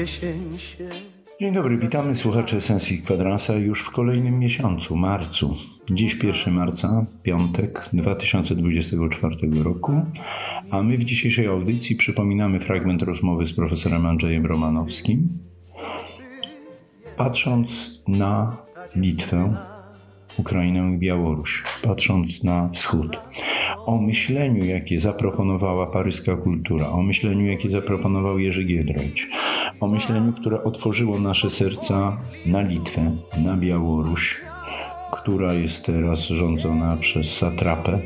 Jesień się Dzień dobry, witamy słuchacze Sensji Kwadransa już w kolejnym miesiącu, marcu. Dziś 1 marca, piątek 2024 roku, a my w dzisiejszej audycji przypominamy fragment rozmowy z profesorem Andrzejem Romanowskim. Patrząc na Litwę, Ukrainę i Białoruś, patrząc na wschód, o myśleniu, jakie zaproponowała paryska kultura, o myśleniu, jakie zaproponował Jerzy Giedroyć, o myśleniu, które otworzyło nasze serca na Litwę, na Białoruś, która jest teraz rządzona przez satrapę,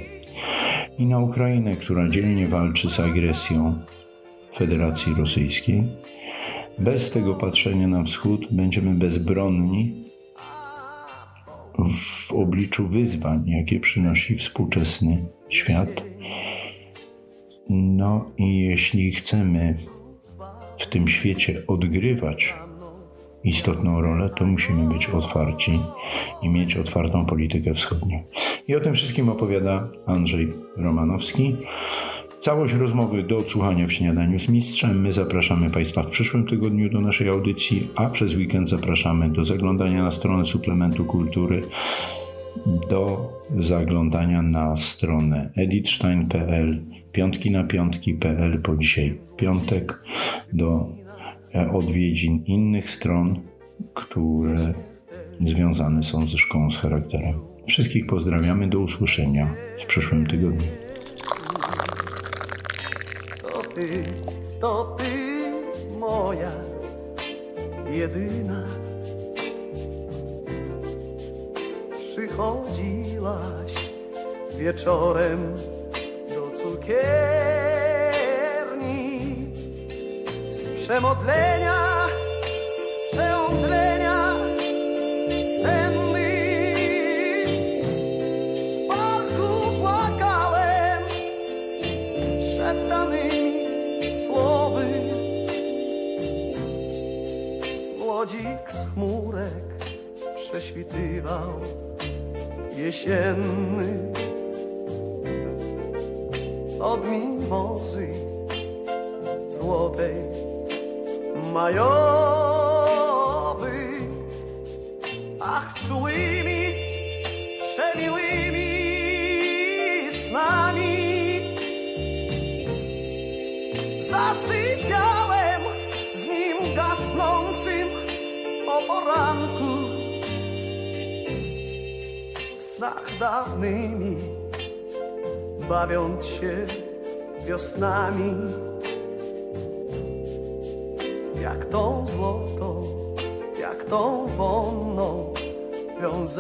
i na Ukrainę, która dzielnie walczy z agresją Federacji Rosyjskiej. Bez tego patrzenia na wschód będziemy bezbronni w obliczu wyzwań, jakie przynosi współczesny świat. No i jeśli chcemy tym świecie odgrywać istotną rolę, to musimy być otwarci i mieć otwartą politykę wschodnią. I o tym wszystkim opowiada Andrzej Romanowski. Całość rozmowy do odsłuchania w śniadaniu z mistrzem. My zapraszamy Państwa w przyszłym tygodniu do naszej audycji, a przez weekend zapraszamy do zaglądania na stronę suplementu kultury, do zaglądania na stronę editstein.pl, piątki na piątki.pl, po dzisiaj piątek, do odwiedzin innych stron, które związane są ze szkołą z charakterem. Wszystkich pozdrawiamy, do usłyszenia w przyszłym tygodniu. to ty, to ty moja jedyna. Przychodziłaś wieczorem do cukierni z przemodlenia, z przeomdlenia senny. W parku płakałem szeptanymi słowy. Młodzik z chmurek prześwitywał jesienny. Od mimozy złotej majowy, ach czułymi, przemiłymi snami. Zasypiałem z nim gasnącym o poranku snach dawnymi bawiąc się wiosnami. Jak tą złotą jak tą wonną wiązanką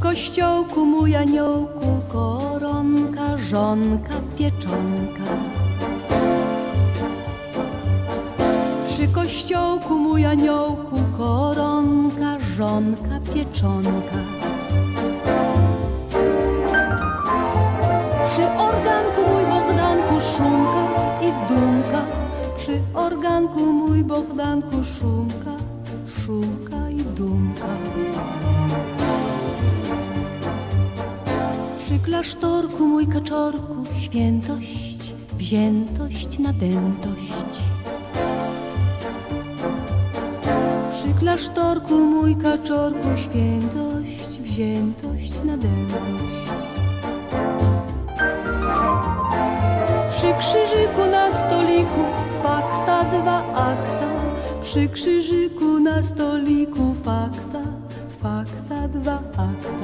kościołku mój aniołku koronka, żonka, pieczonka. Przy kościołku mój aniołku koronka, żonka, pieczonka. Przy organku mój Bogdanku szumka i dumka. Przy organku mój Bogdanku szumka, szumka i dumka. Klasztorku mój kaczorku świętość, wziętość, nadętość. Przy klasztorku mój kaczorku świętość, wziętość. nadętość. Przy krzyżyku na stoliku fakta dwa akta. Przy krzyżyku na stoliku fakta, fakta dwa akta.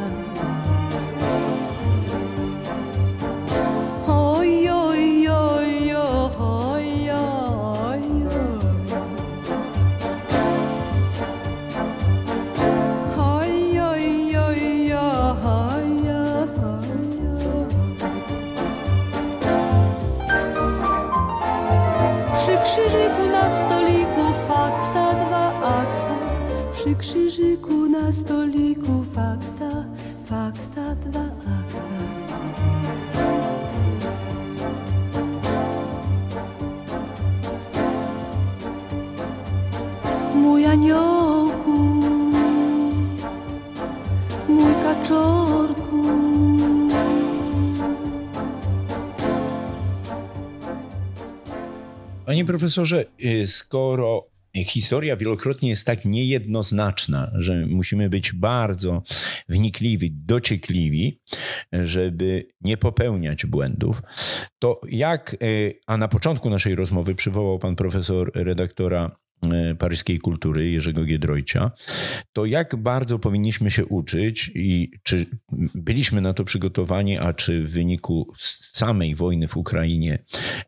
Panie profesorze, y, skoro historia wielokrotnie jest tak niejednoznaczna, że musimy być bardzo wnikliwi, dociekliwi, żeby nie popełniać błędów, to jak, y, a na początku naszej rozmowy przywołał pan profesor redaktora y, paryskiej kultury Jerzego Giedroycia, to jak bardzo powinniśmy się uczyć i czy byliśmy na to przygotowani, a czy w wyniku samej wojny w Ukrainie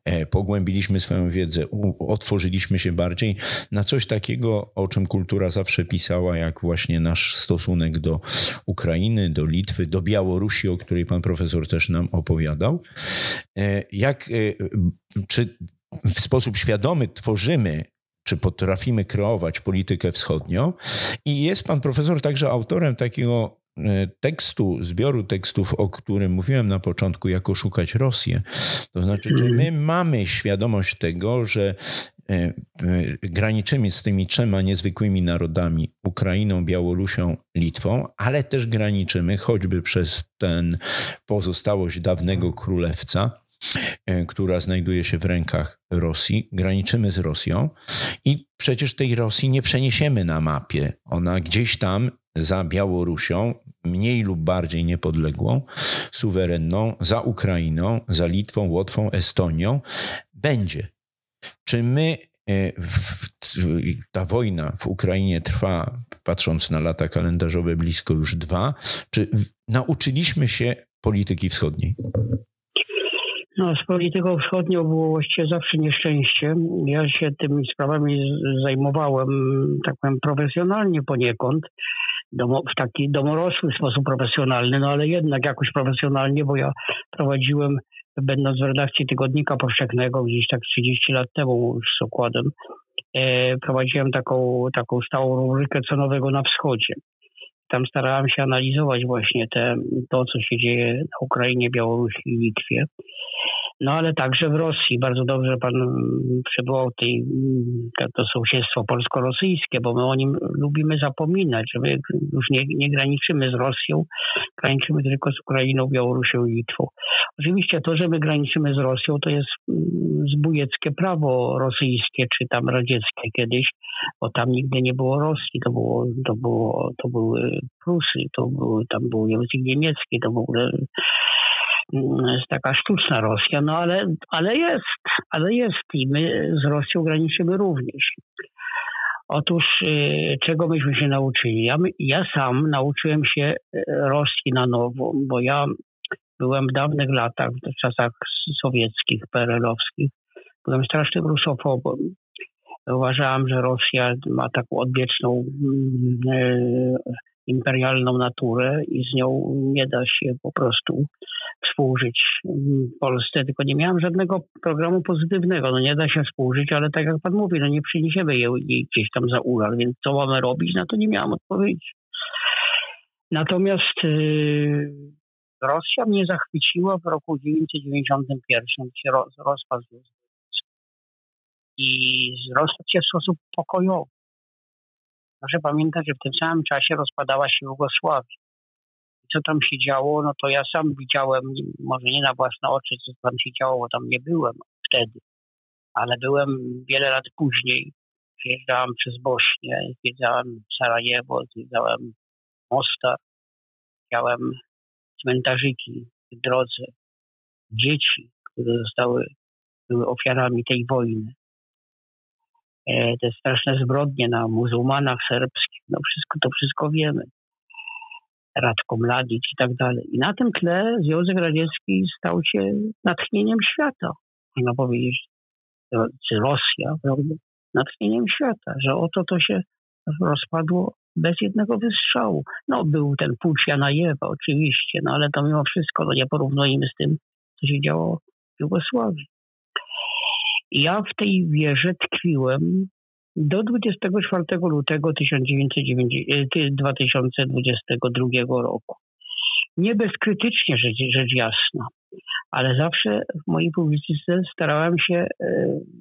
e, pogłębiliśmy swoją wiedzę, otworzyliśmy się bardziej na coś takiego, o czym kultura zawsze pisała, jak właśnie nasz stosunek do Ukrainy, do Litwy, do Białorusi, o której pan profesor też nam opowiadał. E, Jak, e, czy w sposób świadomy tworzymy czy potrafimy kreować politykę wschodnią. I jest pan profesor także autorem takiego e, tekstu, zbioru tekstów, o którym mówiłem na początku, jak oszukać Rosję. To znaczy, czy my mamy świadomość tego, że e, e, graniczymy z tymi trzema niezwykłymi narodami Ukrainą, Białorusią, Litwą, ale też graniczymy choćby przez ten pozostałość dawnego królewca, która znajduje się w rękach Rosji. Graniczymy z Rosją i przecież tej Rosji nie przeniesiemy na mapie. Ona gdzieś tam za Białorusią, mniej lub bardziej niepodległą, suwerenną, za Ukrainą, za Litwą, Łotwą, Estonią, będzie. Czy my, e, ta wojna w Ukrainie trwa, patrząc na lata kalendarzowe, blisko już dwa, czy nauczyliśmy się polityki wschodniej? No, z polityką wschodnią było właściwie zawsze nieszczęście. Ja się tymi sprawami zajmowałem, tak powiem, profesjonalnie poniekąd, domo, w taki domorosły sposób profesjonalny, no ale jednak jakoś profesjonalnie, bo ja prowadziłem, będąc w redakcji Tygodnika Powszechnego gdzieś tak 30 lat temu już z okładem, e, prowadziłem taką, taką stałą rubrykę co nowego na wschodzie. Tam starałem się analizować właśnie te, to, co się dzieje na Ukrainie, Białorusi i Litwie. No ale także w Rosji. Bardzo dobrze pan mm, przywołał tej, mm, to- sąsiedztwo polsko-rosyjskie, bo my o nim lubimy zapominać, że my już nie, nie graniczymy z Rosją, graniczymy tylko z Ukrainą, Białorusią i Litwą. Oczywiście to, że my graniczymy z Rosją, to jest mm, zbójeckie prawo rosyjskie, czy tam radzieckie kiedyś, bo tam nigdy nie było Rosji, to, było, to, było, to były Prusy, to były, tam był język niemiecki, to w ogóle taka sztuczna Rosja, no ale, ale jest, ale jest i my z Rosją graniczymy również. Otóż y, czego myśmy się nauczyli? Ja, ja sam nauczyłem się y, Rosji na nowo, bo ja byłem w dawnych latach, w czasach sowieckich, PRL-owskich, byłem strasznym rusofobem. Uważałem, że Rosja ma taką odwieczną mm, e, imperialną naturę i z nią nie da się po prostu współżyć mm, Polsce, tylko nie miałem żadnego programu pozytywnego. No nie da się współżyć, ale tak jak pan mówi, no nie przyniesiemy jej gdzieś tam za ural, więc co mamy robić? Na to nie miałem odpowiedzi. Natomiast y, Rosja mnie zachwyciła w roku 1991, się roz, rozpadł i rozpadł się w sposób pokojowy. Proszę pamiętać, że w tym samym czasie rozpadała się Jugosławia. Co tam się działo, no to ja sam widziałem, może nie na własne oczy, co tam się działo, bo tam nie byłem wtedy, ale byłem wiele lat później. Jeżdżałem przez Bośnię, zwiedzałem Sarajewo, zwiedzałem Mostar. widziałem cmentarzyki w drodze, dzieci, które zostały, były ofiarami tej wojny. E, te straszne zbrodnie na muzułmanach serbskich, no wszystko, to wszystko wiemy. Radko Mladic i tak dalej. I na tym tle Związek Radziecki stał się natchnieniem świata. Można powiedzieć, czy Rosja, prawda? Natchnieniem świata, że oto to się rozpadło bez jednego wystrzału. No był ten pucz Janajewa oczywiście, no ale to mimo wszystko no, nie porównujemy z tym, co się działo w Jugosławii. I ja w tej wierze tkwiłem do 24 lutego 2022 roku. Nie bezkrytycznie rzecz, rzecz jasna, ale zawsze w mojej publicystyce starałem się e,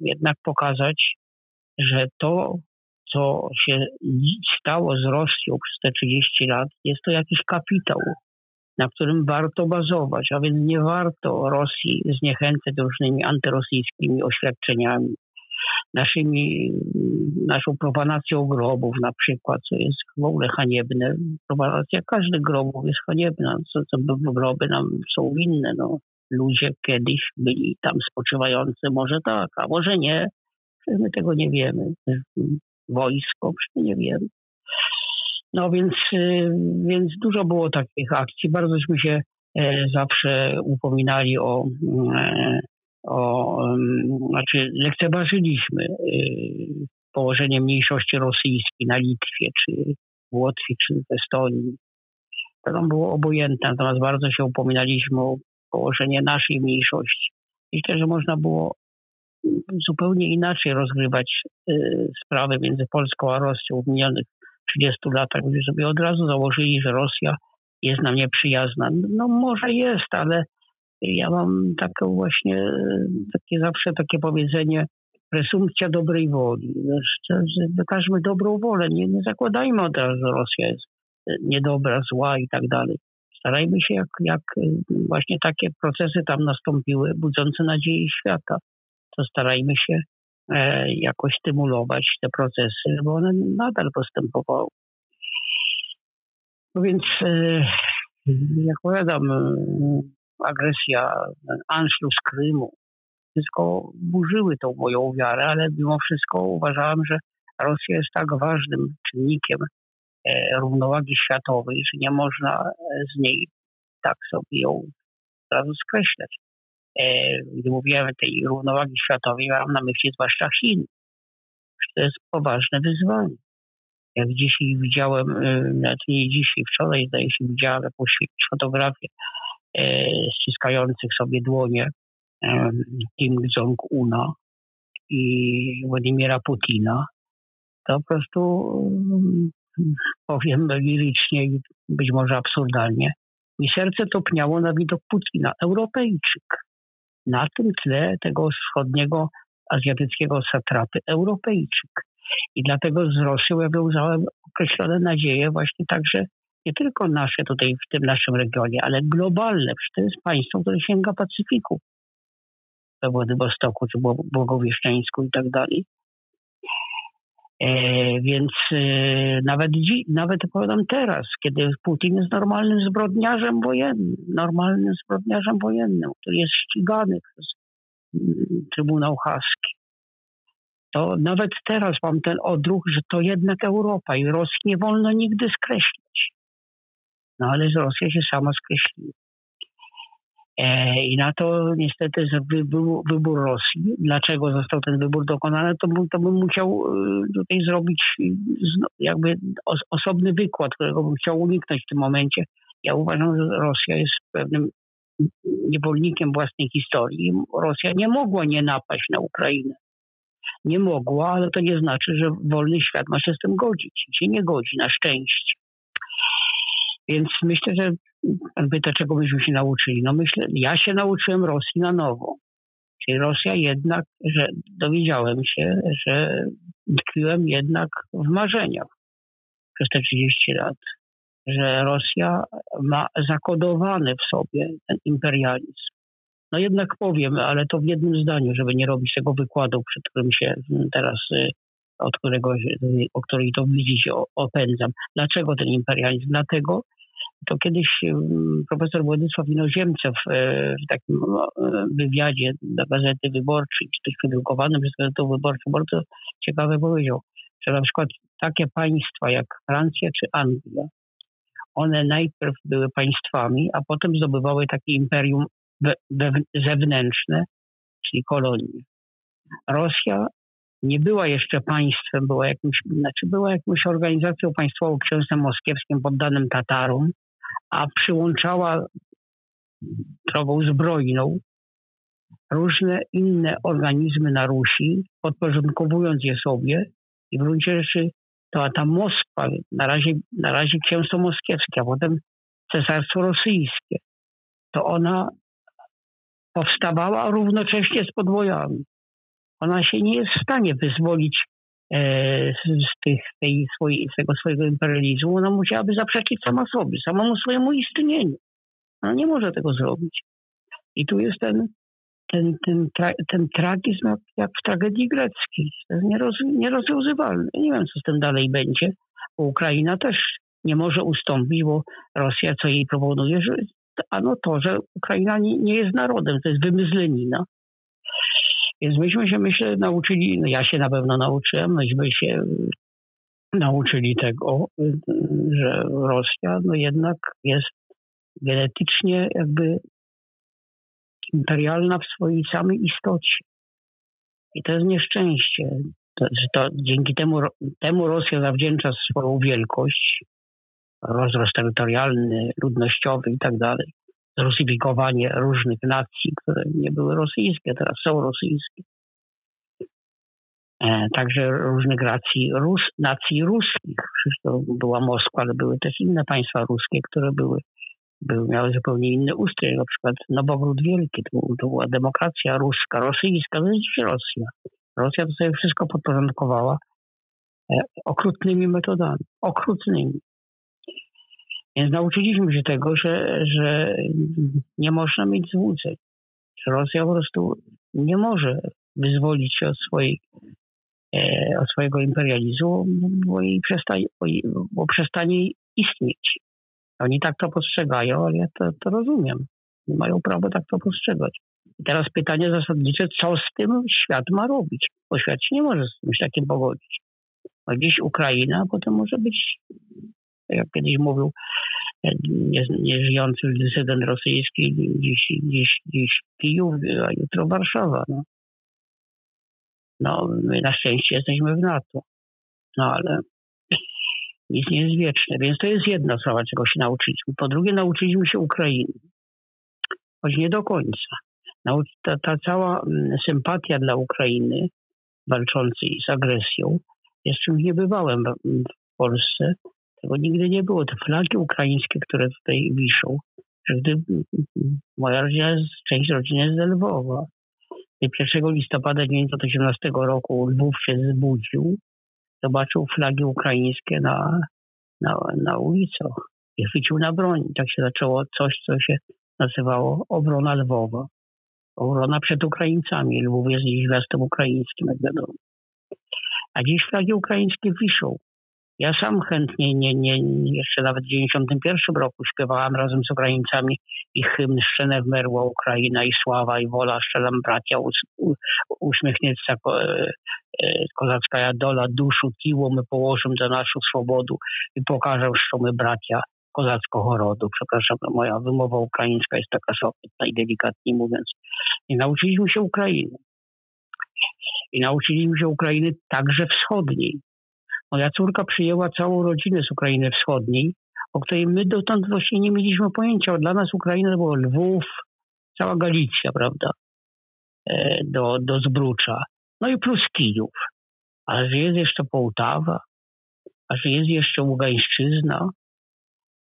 jednak pokazać, że to, co się stało z Rosją przez te 30 lat, jest to jakiś kapitał, na którym warto bazować, a więc nie warto Rosji zniechęcać różnymi antyrosyjskimi oświadczeniami, naszymi, naszą profanacją grobów na przykład, co jest w ogóle haniebne. Profanacja każdych grobów jest haniebna, co, co groby nam są winne. No. Ludzie kiedyś byli tam spoczywający, może tak, a może nie. My tego nie wiemy. Wojsko, nie wiemy. No więc, y, więc dużo było takich akcji. Bardzo żeśmy się e, zawsze upominali o, e, o znaczy lekceważyliśmy y, położenie mniejszości rosyjskiej na Litwie, czy w Łotwie, czy w Estonii. To nam było obojętne, natomiast bardzo się upominaliśmy o położenie naszej mniejszości. Myślę, że można było zupełnie inaczej rozgrywać y, sprawy między Polską a Rosją w minionych 30 latach, gdzie sobie od razu założyli, że Rosja jest nam nieprzyjazna. No może jest, ale ja mam takie właśnie, takie zawsze takie powiedzenie, presumpcja dobrej woli. Wykażmy dobrą wolę, nie, nie zakładajmy od razu, że Rosja jest niedobra, zła i tak dalej. Starajmy się, jak, jak właśnie takie procesy tam nastąpiły, budzące nadzieję świata, to starajmy się E, jakoś stymulować te procesy, bo one nadal postępowały. No więc, e, jak powiadam, agresja, Anschluss Krymu, wszystko burzyły tą moją wiarę, ale mimo wszystko uważałem, że Rosja jest tak ważnym czynnikiem e, równowagi światowej, że nie można z niej tak sobie ją razu skreślać. E, gdy mówiłem o tej równowagi światowej, mam na myśli zwłaszcza Chin. To jest poważne wyzwanie. Jak dzisiaj widziałem, e, nawet nie dzisiaj, wczoraj zdaje się widziałem jakąś fotografię e, ściskających sobie dłonie Kim Jong-una i Władimira Putina, to po prostu powiem lirycznie i być może absurdalnie. Mi serce topniało na widok Putina, Europejczyk na tym tle tego wschodniego azjatyckiego satrapy Europejczyk. I dlatego z Rosją ja wiązałem określone nadzieje właśnie także nie tylko nasze tutaj w tym naszym regionie, ale globalne. Przecież to jest państwo, które sięga Pacyfiku. We Władywostoku, czy Błogowieszczeńsku i tak dalej. E, więc e, nawet, nawet powiadam teraz, kiedy Putin jest normalnym zbrodniarzem wojennym, normalnym zbrodniarzem wojennym, który jest ścigany przez mm, Trybunał Haski, to nawet teraz mam ten odruch, że to jednak Europa i Rosji nie wolno nigdy skreślić. No ale z Rosja się sama skreśliła. E, I na to niestety wybór, wybór Rosji. Dlaczego został ten wybór dokonany, to, to bym musiał e, tutaj zrobić jakby osobny wykład, którego bym chciał uniknąć w tym momencie. Ja uważam, że Rosja jest pewnym niewolnikiem własnej historii. Rosja nie mogła nie napaść na Ukrainę. Nie mogła, ale to nie znaczy, że wolny świat ma się z tym godzić. Się nie godzi, na szczęście. Więc myślę, że pyta, czego byśmy się nauczyli. No myślę, ja się nauczyłem Rosji na nowo. Czyli Rosja jednak, że dowiedziałem się, że tkwiłem jednak w marzeniach przez te 30 lat. Że Rosja ma zakodowany w sobie ten imperializm. No jednak powiem, ale to w jednym zdaniu, żeby nie robić tego wykładu, przed którym się teraz, y, od którego, o której to widzicie, opędzam. Dlaczego ten imperializm? Dlatego, To kiedyś profesor Władysław Inoziemcew e, w takim e, wywiadzie dla Gazety Wyborczej, czy też wydrukowanym przez Gazetę Wyborczą, bardzo ciekawe powiedział, że na przykład takie państwa jak Francja czy Anglia, one najpierw były państwami, a potem zdobywały takie imperium we, we, zewnętrzne, czyli kolonie. Rosja nie była jeszcze państwem, była jakimś, znaczy była jakąś organizacją państwową księstwem moskiewskim poddanym Tatarom, a przyłączała drogą zbrojną różne inne organizmy na Rusi, podporządkowując je sobie i w gruncie rzeczy to ta Moskwa, na razie, na razie księstwo moskiewskie, a potem cesarstwo rosyjskie, to ona powstawała równocześnie z podwojami. Ona się nie jest w stanie wyzwolić z, tych, tej swojej, z tego swojego imperializmu. Ona musiałaby zaprzeczyć sama sobie, samemu swojemu istnieniu. Ona nie może tego zrobić. I tu jest ten, ten, ten, tra, ten tragizm jak, jak, w tragedii greckiej. Nieroz, nierozwiązywalne. Nie wiem, co z tym dalej będzie, bo Ukraina też nie może ustąpić, bo Rosja co jej proponuje, że ano to, że Ukraina nie, nie jest narodem, to jest wymyślenina. Więc myśmy się, myślę, nauczyli, no ja się na pewno nauczyłem, myśmy się nauczyli tego, że Rosja no jednak jest genetycznie jakby imperialna w swojej samej istocie. I to jest nieszczęście. To, to dzięki temu, temu Rosja zawdzięcza swoją wielkość, rozrost terytorialny, ludnościowy i tak dalej, zrusyfikowanie różnych nacji, które nie były rosyjskie, teraz są rosyjskie. E, także różnych nacji, Rus, nacji ruskich. Przecież to była Moskwa, ale były też inne państwa ruskie, które były były, miały zupełnie inny ustrój. Na przykład Nowogród Wielki, to, to była demokracja ruska, rosyjska, to jest Rosja. Rosja to sobie wszystko podporządkowała e, okrutnymi metodami. Okrutnymi. Więc nauczyliśmy się tego, że, że nie można mieć złudzeń. Że Rosja po prostu nie może wyzwolić się od, swojej, e, od swojego imperializmu, bo, jej przestaje, bo, bo przestanie istnieć. Oni tak to postrzegają, ale ja to, to rozumiem. Mają prawo tak to postrzegać. I teraz pytanie zasadnicze, co z tym świat ma robić? Bo świat się nie może z czymś takim pogodzić. No dziś Ukraina, a potem może być, jak kiedyś mówił nieżyjący nie dysydent rosyjski, dziś, dziś, dziś Kijów, a jutro Warszawa. No. no, my na szczęście jesteśmy w NATO. No ale nic nie jest wieczne. Więc to jest jedna sprawa, czego się nauczyliśmy. Po drugie, nauczyliśmy się Ukrainy. Choć nie do końca. Ta, ta cała mm, sympatia dla Ukrainy walczącej z agresją jest czymś niebywałym w Polsce. Tego nigdy nie było. Te flagi ukraińskie, które tutaj wiszą, gdy moja rodzina, część rodziny jest z Lwowa. 1 listopada 1918 roku Lwów się zbudził zobaczył flagi ukraińskie na, na, na ulicach i chwycił na broń. Tak się zaczęło coś, co się nazywało obrona Lwowa. Obrona przed Ukraińcami. Lwów jest dziś miastem ukraińskim, jak wiadomo. A dziś flagi ukraińskie wiszą. Ja sam chętnie, nie, nie, jeszcze nawet w 1991 roku śpiewałam razem z Ukraińcami ich hymn Szczenew Merła Ukraina i Sława i Wola, Szczelam bracia, uśmiechnięta ko, e, e, kozacka dola, duszu tiło my położymy za naszą swobodu i pokażę, że my bracia kozacko rodu. Przepraszam, moja wymowa ukraińska jest taka sobie, najdelikatniej mówiąc. I nauczyliśmy się Ukrainy. I nauczyliśmy się Ukrainy także wschodniej Moja córka przyjęła całą rodzinę z Ukrainy Wschodniej, o której my dotąd właśnie nie mieliśmy pojęcia. Dla nas Ukraina to było Lwów, cała Galicja, prawda, e, do, do Zbrucza. No i plus Kijów. Ale że jest jeszcze Połtawa, a że jest jeszcze Ługańszczyzna,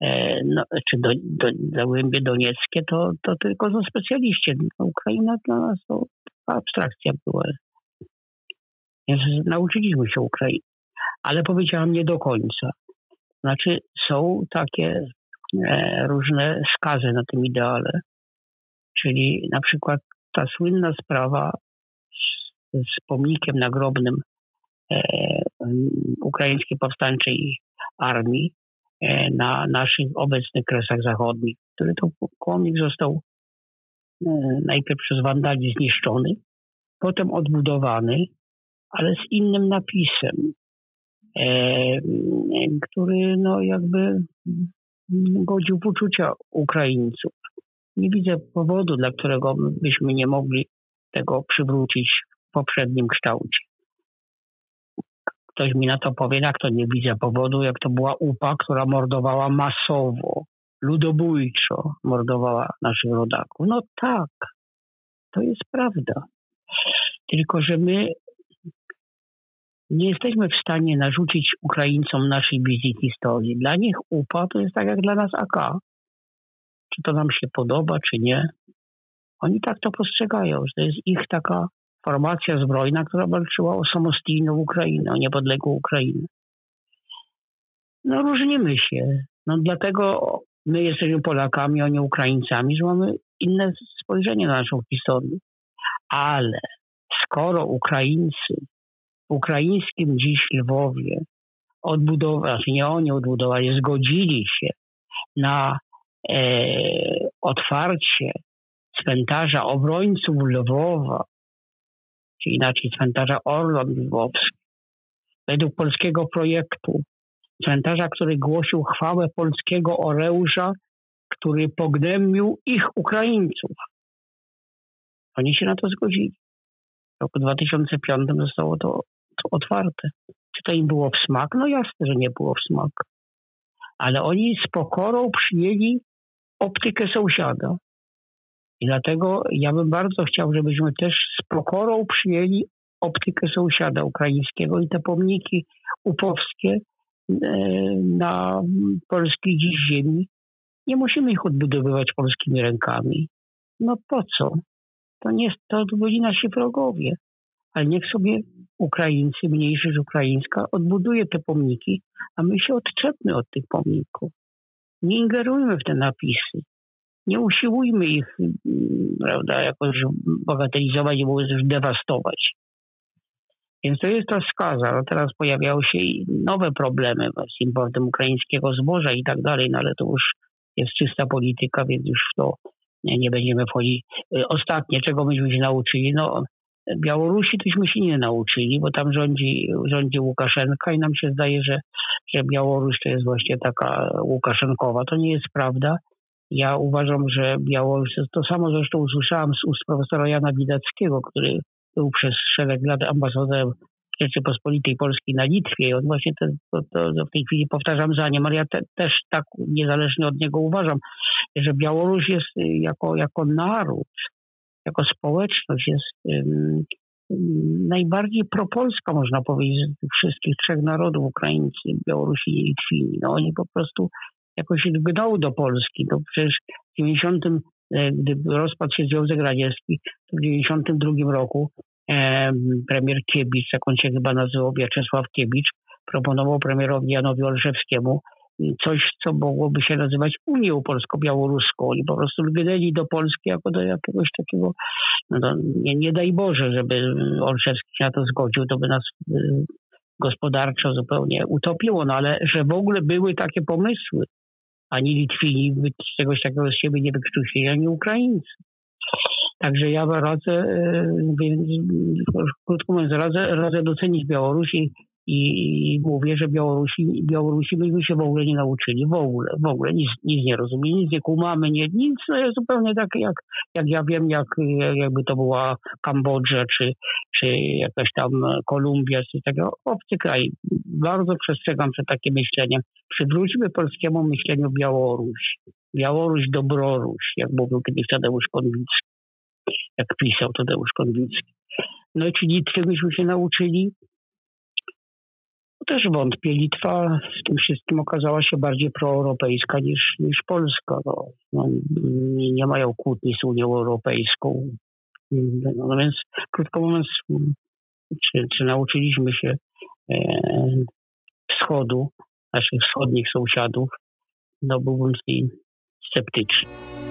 e, no, czy do, do, Zagłębie Donieckie, to, to tylko za specjaliści. No, Ukraina dla nas to abstrakcja była. Więc nauczyliśmy się Ukrainy ale powiedziałam nie do końca. Znaczy, są takie e, różne skazy na tym ideale. Czyli na przykład ta słynna sprawa z, z pomnikiem nagrobnym e, ukraińskiej powstańczej armii, e, na naszych obecnych kresach zachodnich, który to pomnik został e, najpierw przez wandali zniszczony, potem odbudowany, ale z innym napisem, który no jakby godził w uczucia Ukraińców. Nie widzę powodu, dla którego byśmy nie mogli tego przywrócić w poprzednim kształcie. Ktoś mi na to powie, jak to nie widzę powodu, jak to była UPA, która mordowała masowo, ludobójczo mordowała naszych rodaków. No tak, to jest prawda. Tylko, że my nie jesteśmy w stanie narzucić Ukraińcom naszej wizji historii. Dla nich UPA to jest tak jak dla nas AK. Czy to nam się podoba, czy nie. Oni tak to postrzegają, że to jest ich taka formacja zbrojna, która walczyła o samostijną Ukrainę, o niepodległą Ukrainę. No różnimy się. No dlatego my jesteśmy Polakami, oni Ukraińcami, że mamy inne spojrzenie na naszą historię. Ale skoro Ukraińcy ukraińskim dziś Lwowie odbudowali, znaczy nie oni odbudowali, zgodzili się na e, otwarcie cmentarza obrońców Lwowa, czy inaczej cmentarza Orlon Lwowski, według polskiego projektu, cmentarza, który głosił chwałę polskiego Oreusza, który pognębił ich Ukraińców. Oni się na to zgodzili. W roku 2005 zostało to otwarte. Czy to im było w smak? No jasne, że nie było w smak. Ale oni z pokorą przyjęli optykę sąsiada. I dlatego ja bym bardzo chciał, żebyśmy też z pokorą przyjęli optykę sąsiada ukraińskiego i te pomniki upowskie e, na polskiej dziś ziemi. Nie musimy ich odbudowywać polskimi rękami. No po co? To nie to byli nasi wrogowie. Ale niech sobie Ukraińcy, mniejszość ukraińska, odbuduje te pomniki, a my się odczepmy od tych pomników. Nie ingerujmy w te napisy nie usiłujmy ich mm, prawda, jakoś bagatelizować mówiąc już dewastować. Więc to jest ta skaza. No teraz pojawiały się nowe problemy z importem ukraińskiego zboża i tak dalej, no ale to już jest czysta polityka, więc już to nie, nie będziemy wchodzić. Y, ostatnie, czego myśmy się nauczyli, no Białorusi tośmy się nie nauczyli, bo tam rządzi, rządzi Łukaszenka i nam się zdaje, że, że Białoruś to jest właśnie taka Łukaszenkowa. To nie jest prawda. Ja uważam, że Białoruś, to samo zresztą usłyszałam z ust profesora Jana Widackiego, który był przez szereg lat ambasadorem Rzeczypospolitej Polskiej na Litwie i on właśnie to, to, to w tej chwili powtarzam za nim, ale ja te, też tak niezależnie od niego uważam, że Białoruś jest jako, jako naród, jako społeczność jest najbardziej propolska, można powiedzieć, z tych wszystkich trzech narodów, Ukraińcy, Białorusi i Litwini. No oni po prostu jakoś lgnął do Polski. To przecież w 90, e, gdy rozpadł się Związek Radziecki, to w 92 roku premier Kiebicz, jak on się chyba nazywał, Wiaczesław Kiebicz, proponował premierowi Janowi Olszewskiemu coś, co mogłoby się nazywać Unią Polsko-Białoruską. Oni po prostu lgnęli do Polski jako do jakiegoś takiego, no nie, nie daj Boże, żeby Olszewski się na to zgodził, to by nas e, gospodarczo zupełnie utopiło, no ale że w ogóle były takie pomysły, ani Litwini z czegoś takiego z siebie nie wykrztuśnili, ani Ukraińcy. Także ja radzę, e, więc krótko mówiąc, radzę, radzę docenić Białoruś i i mówię, że Białorusi, Białorusi myśmy się w ogóle nie nauczyli, w ogóle, w ogóle nic, nic nie rozumiemy, nic nie kumamy, nie, nic no zupełnie tak jak, jak ja wiem, jak, jakby to była Kambodża czy, czy jakaś tam Kolumbia, czy takiego obcy kraj. Bardzo przestrzegam przed takim myśleniem. Przywróćmy polskiemu myśleniu Białoruś. Białoruś, Dobroruś, jak mówił kiedyś Tadeusz Konwicki, jak pisał Tadeusz Konwicki. No i czy Litwy myśmy się nauczyli? Też wątpię. Litwa w tym wszystkim okazała się bardziej proeuropejska niż, niż Polska. No, no nie, nie, mają kłótni z Unią Europejską. No, no więc krótko mówiąc, czy, czy nauczyliśmy się e, wschodu, naszych wschodnich sąsiadów, no byłbym z nim sceptyczny.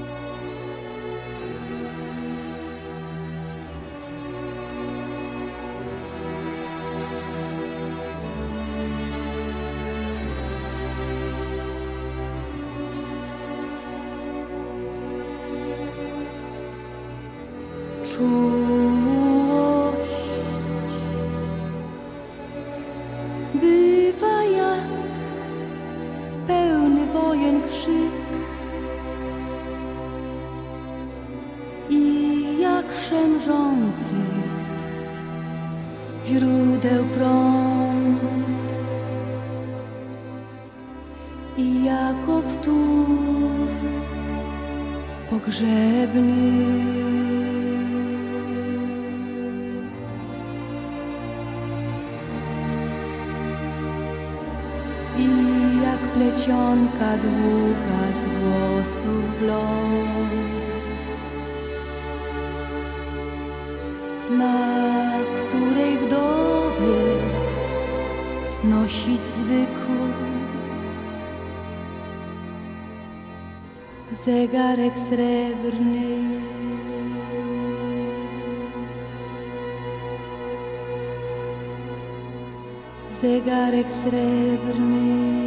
Plecionka długa z włosów blond na której wdowiec nosić zwykły zegarek srebrny. Zegarek srebrny.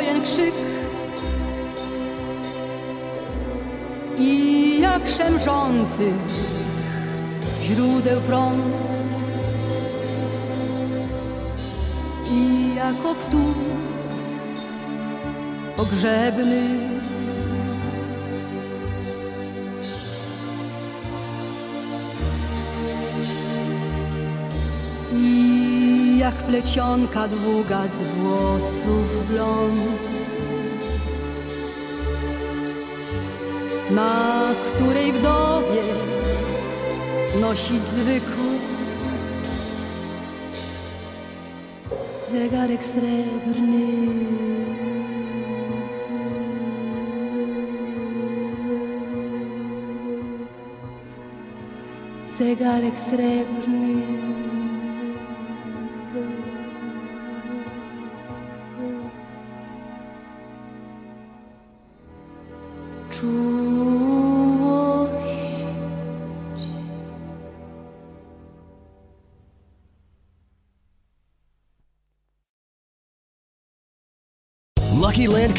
Wojen krzyk. I jak szemrzący źródeł prąd. I jako wtór pogrzebny jak plecionka długa z włosów blond. Na której wdowie nosić zwykły Zegarek srebrny. Zegarek srebrny